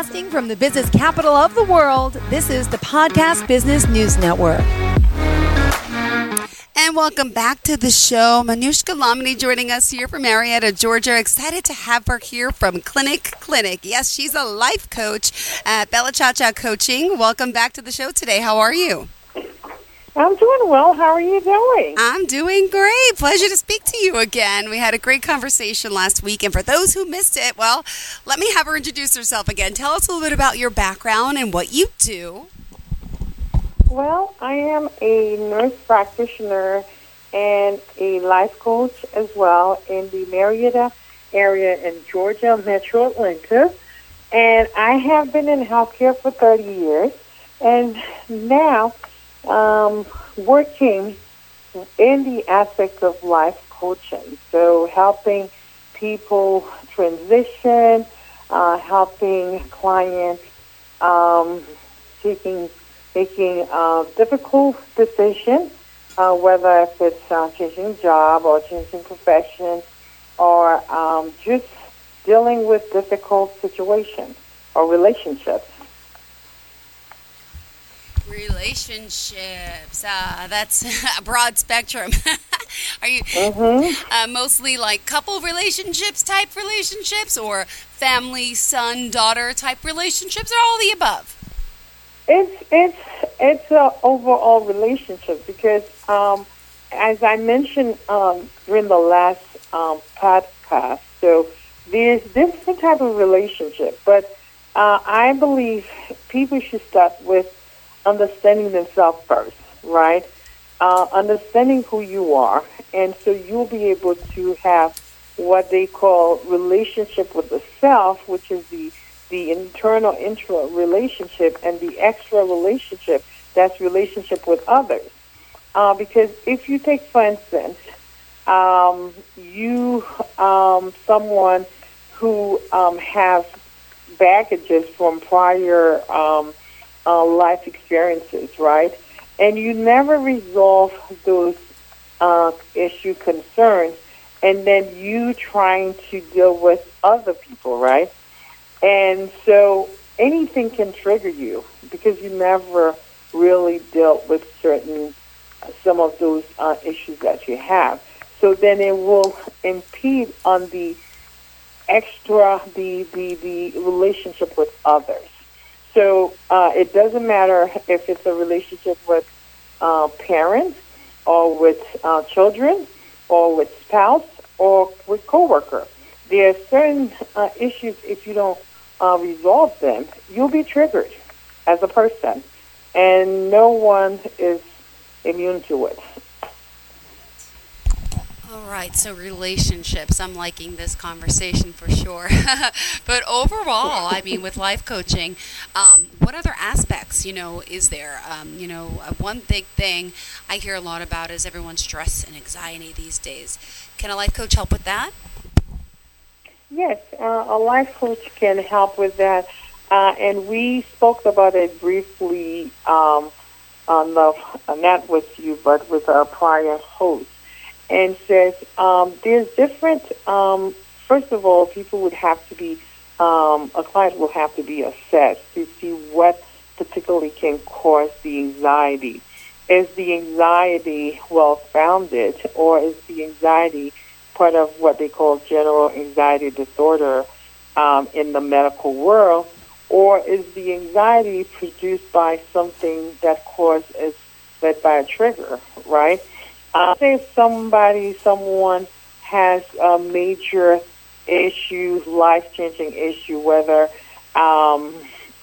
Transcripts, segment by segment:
Broadcasting from the business capital of the world, this is the Podcast Business News Network. And welcome back to the show. Manouchka Lominy joining us here from Marietta, Georgia. Excited to have her here from Clinic Clinic. Yes, she's a life coach at Bella Cha Cha Coaching. Welcome back to the show today. How are you? I'm doing well. How are you doing? I'm doing great. Pleasure to speak to you again. We had a great conversation last week. And for those who missed it, well, let me have her introduce herself again. Tell us a little bit about your background and what you do. Well, I am a nurse practitioner and a life coach as well in the Marietta area in Georgia, Metro Atlanta. And I have been in healthcare for 30 years. And now um, working in the aspect of life coaching. So helping people transition, uh, helping clients um, taking making uh, difficult decisions, uh, whether if it's uh, changing job or changing profession, or um, just dealing with difficult situations or relationships. Relationships. Uh, that's a broad spectrum. Are you Mm-hmm. uh, mostly like couple relationships type relationships or family, son, daughter type relationships or all the above? It's it's it's a overall relationship because, um, as I mentioned um, during the last um, podcast, so there's different type of relationship, but uh, I believe people should start with understanding themselves first, right? Uh, understanding who you are, and so you'll be able to have what they call relationship with the self, which is the the internal intra relationship and the extra relationship that's relationship with others. Uh, because if you take, for instance, um, you, um, someone who um, has baggages from prior um, uh, life experiences, right? And you never resolve those uh, issue concerns, and then you trying to deal with other people, right? And so anything can trigger you because you never really dealt with certain some of those uh, issues that you have. So then it will impede on the extra the the, the relationship with others. So uh, it doesn't matter if it's a relationship with uh, parents or with uh, children or with spouse or with coworker. There are certain uh, issues if you don't uh, resolve them, you'll be triggered as a person, and no one is immune to it. All right, so relationships. I'm liking this conversation for sure. but overall, I mean, with life coaching, um, what other aspects, you know, is there? Um, you know, uh, one big thing I hear a lot about is everyone's stress and anxiety these days. Can a life coach help with that? Yes, uh, a life coach can help with that. Uh, and we spoke about it briefly um, on the, not with you, but with our prior host. And says um, there's different, um, first of all, people would have to be, um, a client will have to be assessed to see what particularly can cause the anxiety. Is the anxiety well founded, or is the anxiety part of what they call general anxiety disorder um, in the medical world, or is the anxiety produced by something that caused is led by a trigger, right? Uh, say somebody, someone has a major issue, life-changing issue, whether um,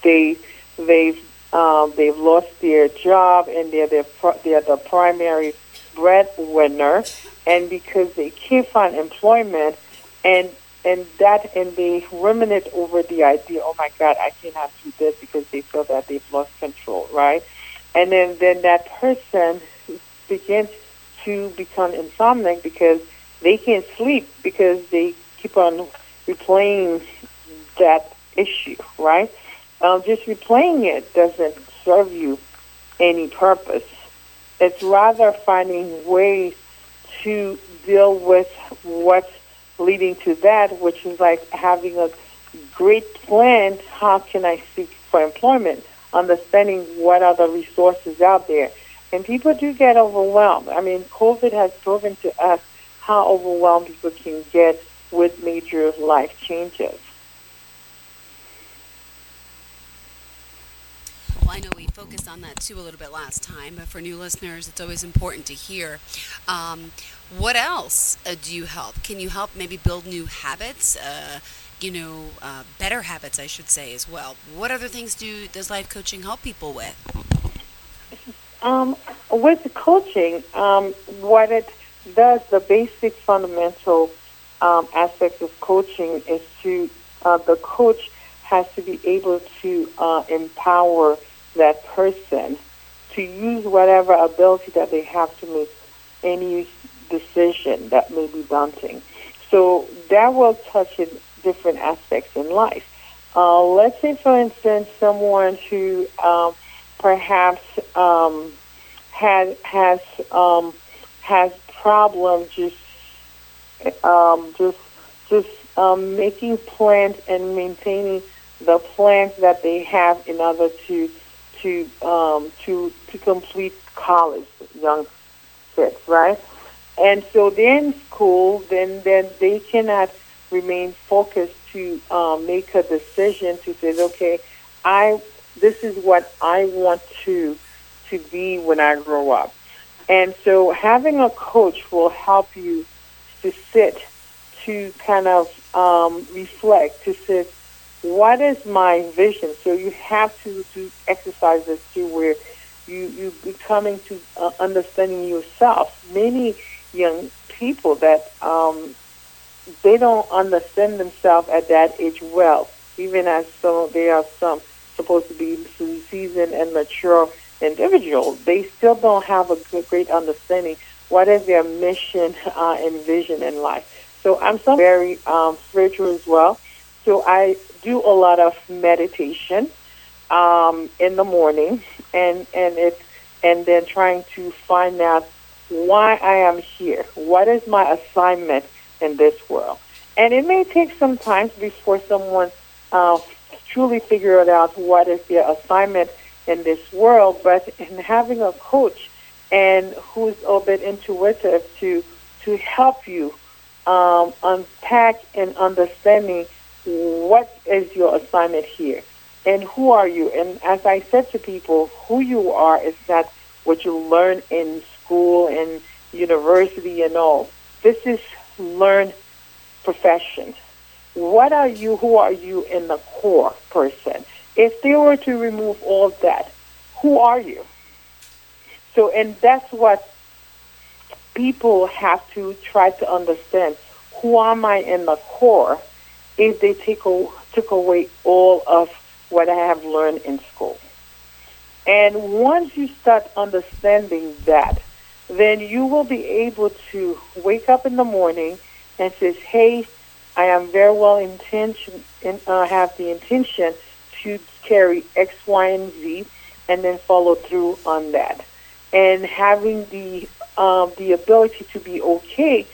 they they've um, they've lost their job and they're their, they're the primary breadwinner, and because they can't find employment, and and that and they ruminate over the idea, oh my God, I cannot do this because they feel that they've lost control, right? And then then that person begins to become insomniac because they can't sleep because they keep on replaying that issue, right? Um, just replaying it doesn't serve you any purpose. It's rather finding ways to deal with what's leading to that, which is like having a great plan. How can I seek for employment? Understanding what are the resources out there. And people do get overwhelmed. I mean, COVID has proven to us how overwhelmed people can get with major life changes. Well, I know we focused on that too a little bit last time, but for new listeners, it's always important to hear. Um, what else uh, do you help? Can you help maybe build new habits? Uh, you know, uh, better habits, I should say, as well. What other things do does life coaching help people with? Um, with coaching, um, what it does, the basic fundamental um, aspects of coaching is to uh, the coach has to be able to uh, empower that person to use whatever ability that they have to make any decision that may be daunting. So that will touch in different aspects in life. Uh, let's say, for instance, someone who um, perhaps um, has has um, has problems just um, just just um, making plans and maintaining the plans that they have in order to to um, to to complete college, young kids, right? And so they're in school, then then they cannot remain focused to um, make a decision to say, okay, I this is what I want to to be when I grow up. And so having a coach will help you to sit, to kind of um, reflect, to sit what is my vision? So you have to do exercises too where you you becoming to uh, understanding yourself. Many young people that um, they don't understand themselves at that age well, even as some they are some supposed to be seasoned and mature individuals. They still don't have a great understanding what is their mission uh, and vision in life. So I'm some very um, spiritual as well. So I do a lot of meditation um, in the morning, and and it's and then trying to find out why I am here. What is my assignment in this world? And it may take some time before someone uh, truly figure it out what is their assignment in this world. But in having a coach and who's a bit intuitive to to help you um, unpack and understanding what is your assignment here and who are you? And as I said to people, who you are is not what you learn in school and university and all. This is learned profession. What are you? Who are you in the core person? If they were to remove all that, who are you? So, and that's what people have to try to understand. Who am I in the core? if they take took away all of what I have learned in school. And once you start understanding that, then you will be able to wake up in the morning and says, "Hey, I am very well intention and uh, have the intention to carry X, Y, and Z, and then follow through on that." And having the um, the ability to be okay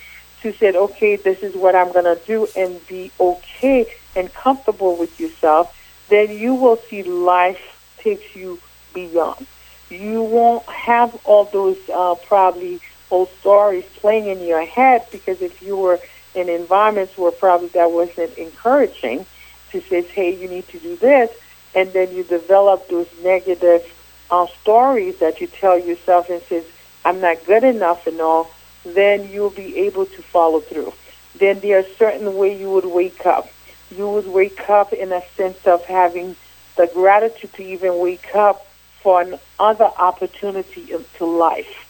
to say, okay, this is what I'm going to do and be okay and comfortable with yourself, then you will see life takes you beyond. You won't have all those uh, probably old stories playing in your head because if you were in environments where probably that wasn't encouraging to say, hey, you need to do this, and then you develop those negative uh, stories that you tell yourself and says, I'm not good enough and all, then you'll be able to follow through. Then there are certain way you would wake up. You would wake up in a sense of having the gratitude to even wake up for another opportunity into life.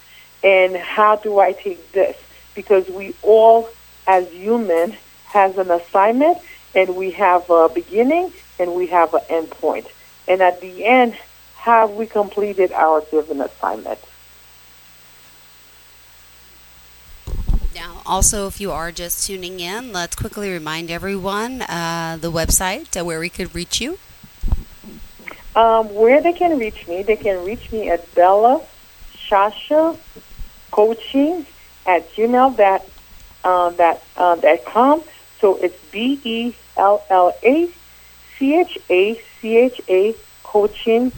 And how do I take this? Because we all, as human, has an assignment, and we have a beginning and we have an end point. And at the end, have we completed our given assignment? Now, also, if you are just tuning in, let's quickly remind everyone uh, the website uh, where we could reach you. Um, where they can reach me, they can reach me at Bella Chacha Coaching at gmail uh, that, uh, dot com. So it's B E L L A C H A C H A coaching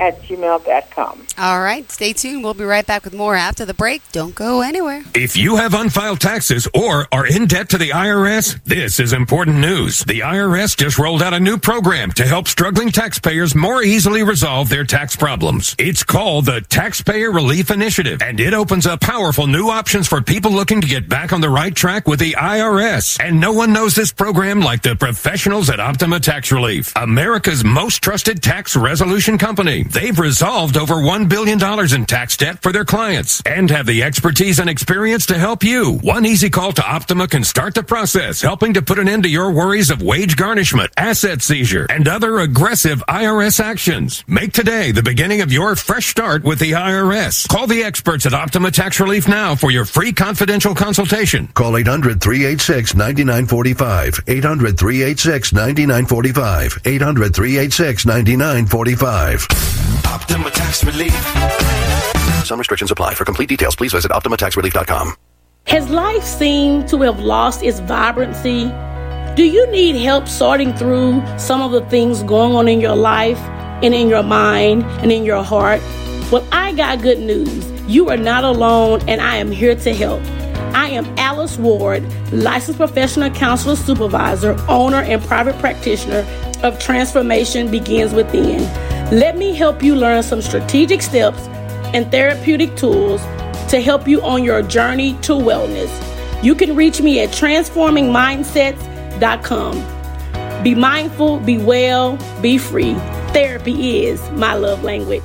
at gmail.com. All right, stay tuned. We'll be right back with more after the break. Don't go anywhere. If you have unfiled taxes or are in debt to the IRS, this is important news. The IRS just rolled out a new program to help struggling taxpayers more easily resolve their tax problems. It's called the Taxpayer Relief Initiative, and it opens up powerful new options for people looking to get back on the right track with the IRS. And no one knows this program like the professionals at Optima Tax Relief, America's most trusted tax resolution company. They've resolved over $1 billion in tax debt for their clients and have the expertise and experience to help you. One easy call to Optima can start the process, helping to put an end to your worries of wage garnishment, asset seizure, and other aggressive IRS actions. Make today the beginning of your fresh start with the IRS. Call the experts at Optima Tax Relief now for your free confidential consultation. Call 800 386 9945. 800 386 9945. 800 386 9945. Optima Tax Relief. Some restrictions apply. For complete details, please visit OptimaTaxRelief.com. Has life seemed to have lost its vibrancy? Do you need help sorting through some of the things going on in your life and in your mind and in your heart? Well, I got good news. You are not alone, and I am here to help. I am Alice Ward, licensed professional counselor supervisor, owner, and private practitioner of Transformation Begins Within. Let me help you learn some strategic steps and therapeutic tools to help you on your journey to wellness. You can reach me at transformingmindsets.com. Be mindful, be well, be free. Therapy is my love language.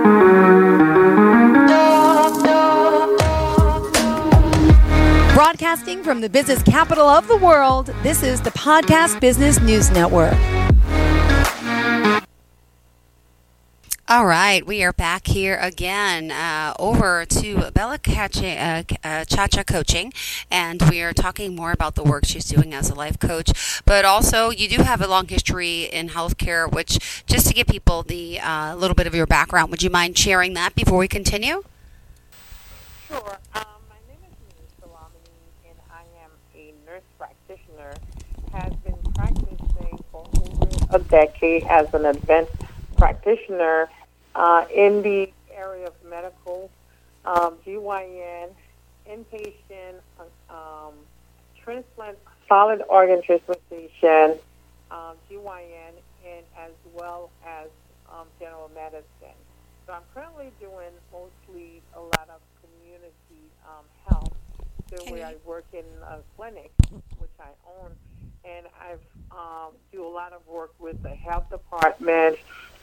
Broadcasting from the business capital of the world, this is the Podcast Business News Network. All right, we are back here again uh, over to Bella Cacha, uh, uh, Chacha Coaching, and we are talking more about the work she's doing as a life coach. But also, you do have a long history in healthcare, which just to give people the uh, little bit of your background, would you mind sharing that before we continue? Sure. Um, my name is Denise Salamini, and I am a nurse practitioner. Has been practicing for over a decade as an advanced practitioner uh, in the area of medical, um, GYN, inpatient, um, transplant, solid organ transplantation, um, GYN, and as well as um, general medicine. So I'm currently doing mostly a lot of community um, health. So where I work in a clinic, which I own, and I've um, do a lot of work with the health department,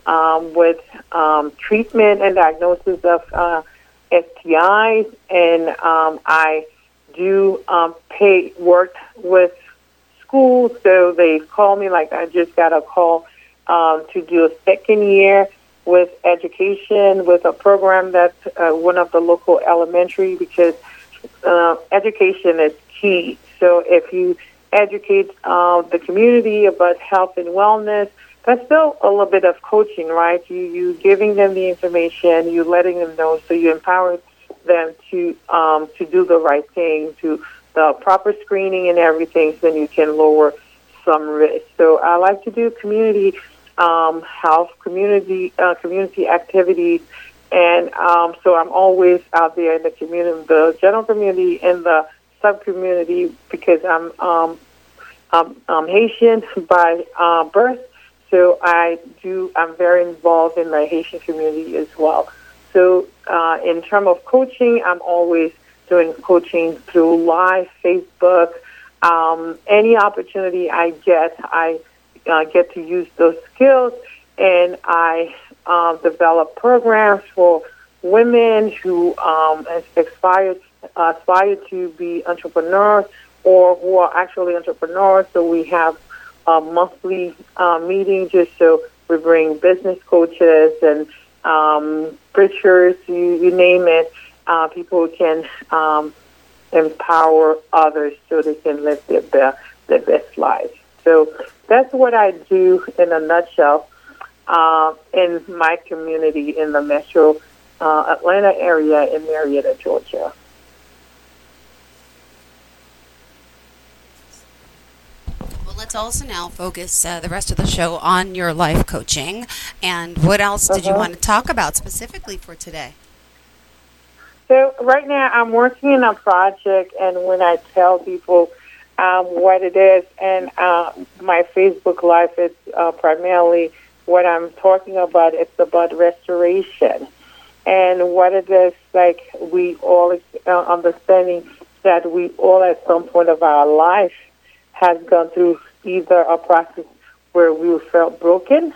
um, with um, treatment and diagnosis of uh, STIs, and um, I do um, pay work with schools. So they call me like I just got a call um, to do a second year with education with a program that's uh, one of the local elementary because uh, education is key. So if you educate uh, the community about health and wellness, that's still a little bit of coaching, right? You you giving them the information, you letting them know, so you empower them to um, to do the right thing, to the proper screening and everything, so then you can lower some risk. So I like to do community um, health, community uh, community activities, and um, so I'm always out there in the community, the general community, in the sub community, because I'm um, I'm, I'm Haitian by uh, birth, so I do. I'm very involved in the Haitian community as well. So uh, in terms of coaching, I'm always doing coaching through live Facebook. Um, any opportunity I get, I uh, get to use those skills, and I um, develop programs for women who um, expired aspire to be entrepreneurs or who are actually entrepreneurs. So we have a monthly uh, meeting just so we bring business coaches and um, preachers, you, you name it. Uh, people can um, empower others so they can live their best, their best life. So that's what I do in a nutshell uh, in my community in the metro uh, Atlanta area in Marietta, Georgia. Let's also now focus uh, the rest of the show on your life coaching. And what else did you Uh-huh. want to talk about specifically for today? So right now I'm working in a project, and when I tell people um, what it is, and uh, my Facebook Live is uh, primarily what I'm talking about. It's about restoration, and what it is like we all uh, understanding that we all at some point of our life has gone through either a process where we felt broken,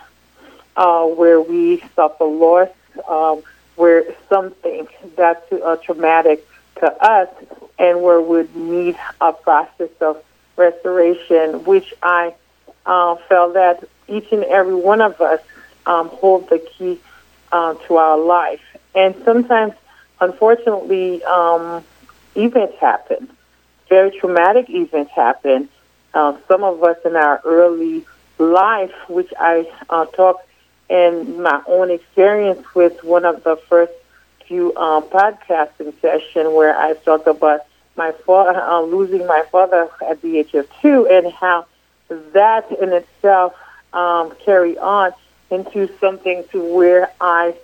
uh, where we suffer loss. Um, where something that's uh, traumatic to us and where we need a process of restoration, which I uh, felt that each and every one of us um, hold the key uh, to our life. And sometimes, unfortunately, um, events happen, very traumatic events happen. Uh, some of us in our early life, which I uh, talk in my own experience with one of the first few um, podcasting session where I talked about my father uh, losing my father at the age of two and how that in itself um, carried on into something to where I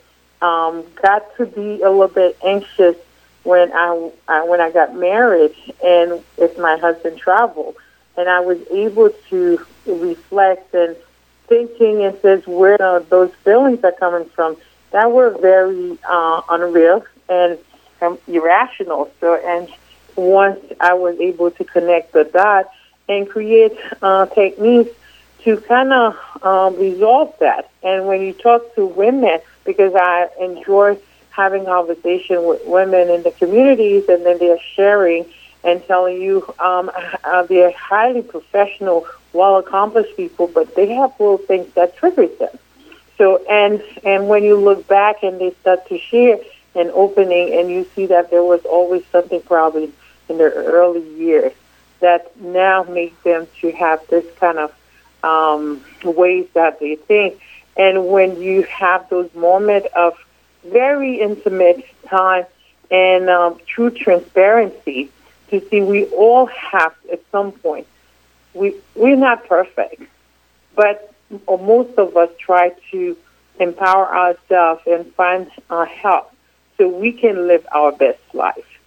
um, got to be a little bit anxious when I, I when I got married and if my husband traveled and I was able to reflect and thinking and says where uh, those feelings are coming from that were very uh, unreal and um, irrational. So, and once I was able to connect the dots and create uh, techniques to kind of um, resolve that. And when you talk to women, because I enjoy having conversation with women in the communities, and then they're sharing and telling you um, uh, they're highly professional, well accomplished people, but they have little things that triggers them. So and and when you look back and they start to share an opening, and you see that there was always something probably in their early years that now make them to have this kind of um, ways that they think. And when you have those moments of very intimate time and um, true transparency, to see we all have at some point. We we're not perfect, but most of us try to empower ourselves and find uh, help so we can live our best life.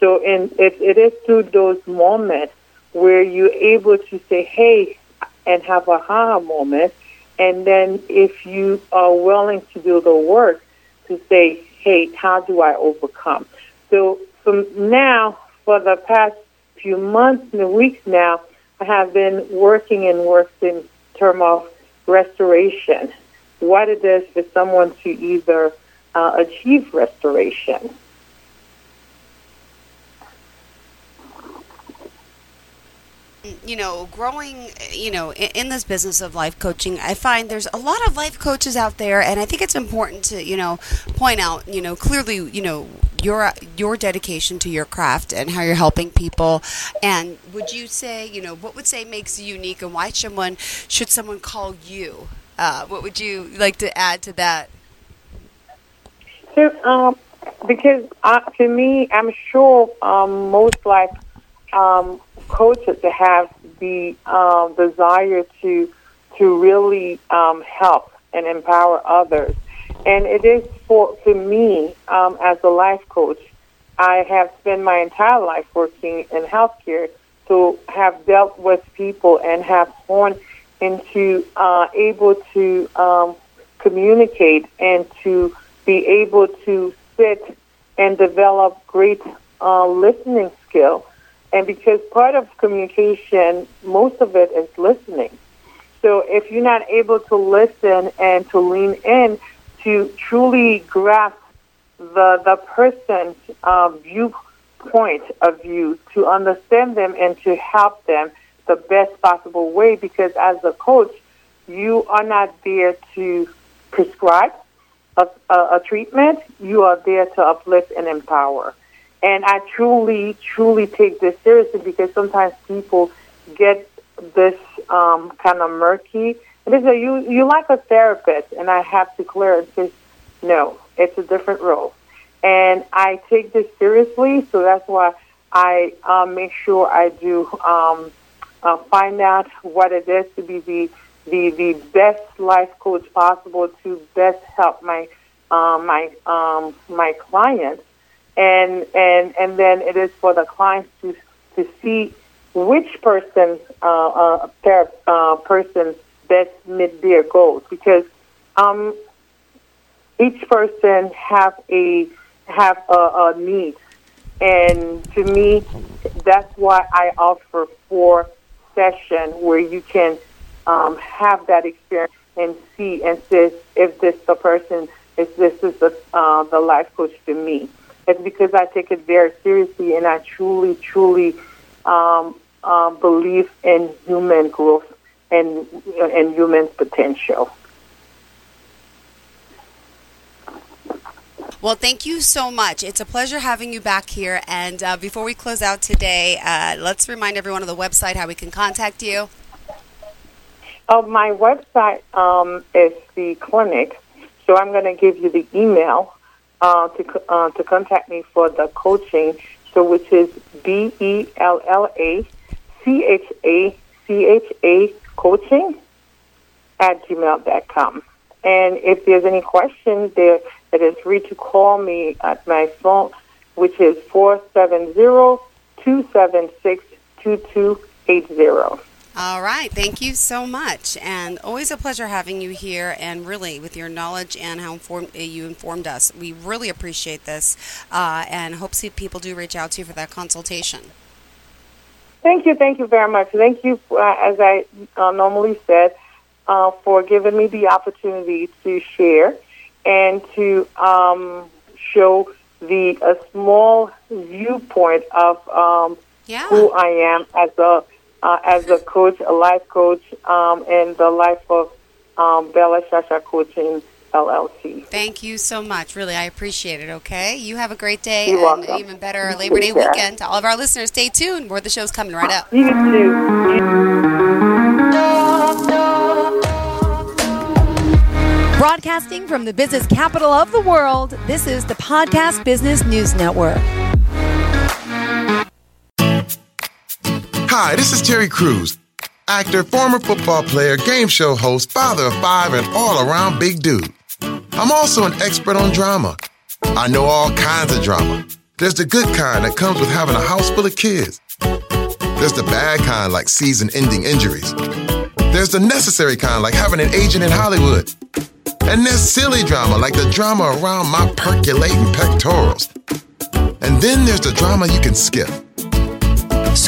So, and it, it is through those moments where you're able to say, "Hey," and have a ha moment, and then if you are willing to do the work to say, "Hey, how do I overcome?" So, from now for the past few months and weeks now, I have been working and worked in terms of restoration. What it is for someone to either uh, achieve restoration. you know, growing, you know, in, this business of life coaching, I find there's a lot of life coaches out there, and I think it's important to, you know, point out, you know, clearly, you know, your your dedication to your craft and how you're helping people. And would you say, you know, what would say makes you unique, and why someone should someone call you? Uh, what would you like to add to that? So, um, because uh, to me, I'm sure um, most life um, coaches to have the um, desire to to really um, help and empower others. And it is for for me um, as a life coach. I have spent my entire life working in healthcare to have dealt with people and have honed into uh, able to um, communicate and to be able to sit and develop great uh, listening skill and because part of communication, most of it is listening. So if you're not able to listen and to lean in to truly grasp the the person's uh, viewpoint point of view to understand them and to help them the best possible way because as a coach, you are not there to prescribe a, a, a treatment, you are there to uplift and empower. And I truly, truly take this seriously because sometimes people get this um, kind of murky. Say, you, you like a therapist, and I have to clear it. Says, no, it's a different role. And I take this seriously, so that's why I uh, make sure I do um, uh, find out what it is to be the, the, the best life coach possible to best help my uh, my um, my clients, and and and then it is for the clients to to see which person uh, uh, per, uh, person best meet their goals because um, each person have a have a, a need, and to me, that's why I offer four session where you can um, have that experience and see and see if this the person if this is the uh, the life coach to me. It's because I take it very seriously and I truly truly um, um, believe in human growth and and human potential. Well, thank you so much. It's a pleasure having you back here. And uh, before we close out today, uh, let's remind everyone of the website, how we can contact you. Oh, my website um, is the clinic, so I'm going to give you the email uh, to uh, to contact me for the coaching. So, which is B E L L A C H A C H A coaching at gmail.com. And if there's any questions, there it is free to call me at my phone, which is 470-276-2280. All right. Thank you so much. And always a pleasure having you here and really with your knowledge and how informed you informed us. We really appreciate this uh, and hope people do reach out to you for that consultation. Thank you. Thank you very much. Thank you, uh, as I uh, normally said, uh, for giving me the opportunity to share and to um, show the a small viewpoint of um, yeah. who I am as a uh, as a coach, a life coach, um, and the life of um, Bella Chacha Coaching LLC. Thank you so much. Really, I appreciate it. Okay, you have a great day You're and welcome. even better You Labor Day care. weekend. To all of our listeners, stay tuned. More of the show's coming right up. You too. Broadcasting from the business capital of the world, this is the Podcast Business News Network. Hi, this is Terry Crews, actor, former football player, game show host, father of five, and all around big dude. I'm also an expert on drama. I know all kinds of drama. There's the good kind that comes with having a house full of kids. There's the bad kind like season ending injuries. There's the necessary kind like having an agent in Hollywood. And there's silly drama like the drama around my percolating pectorals. And then there's the drama you can skip.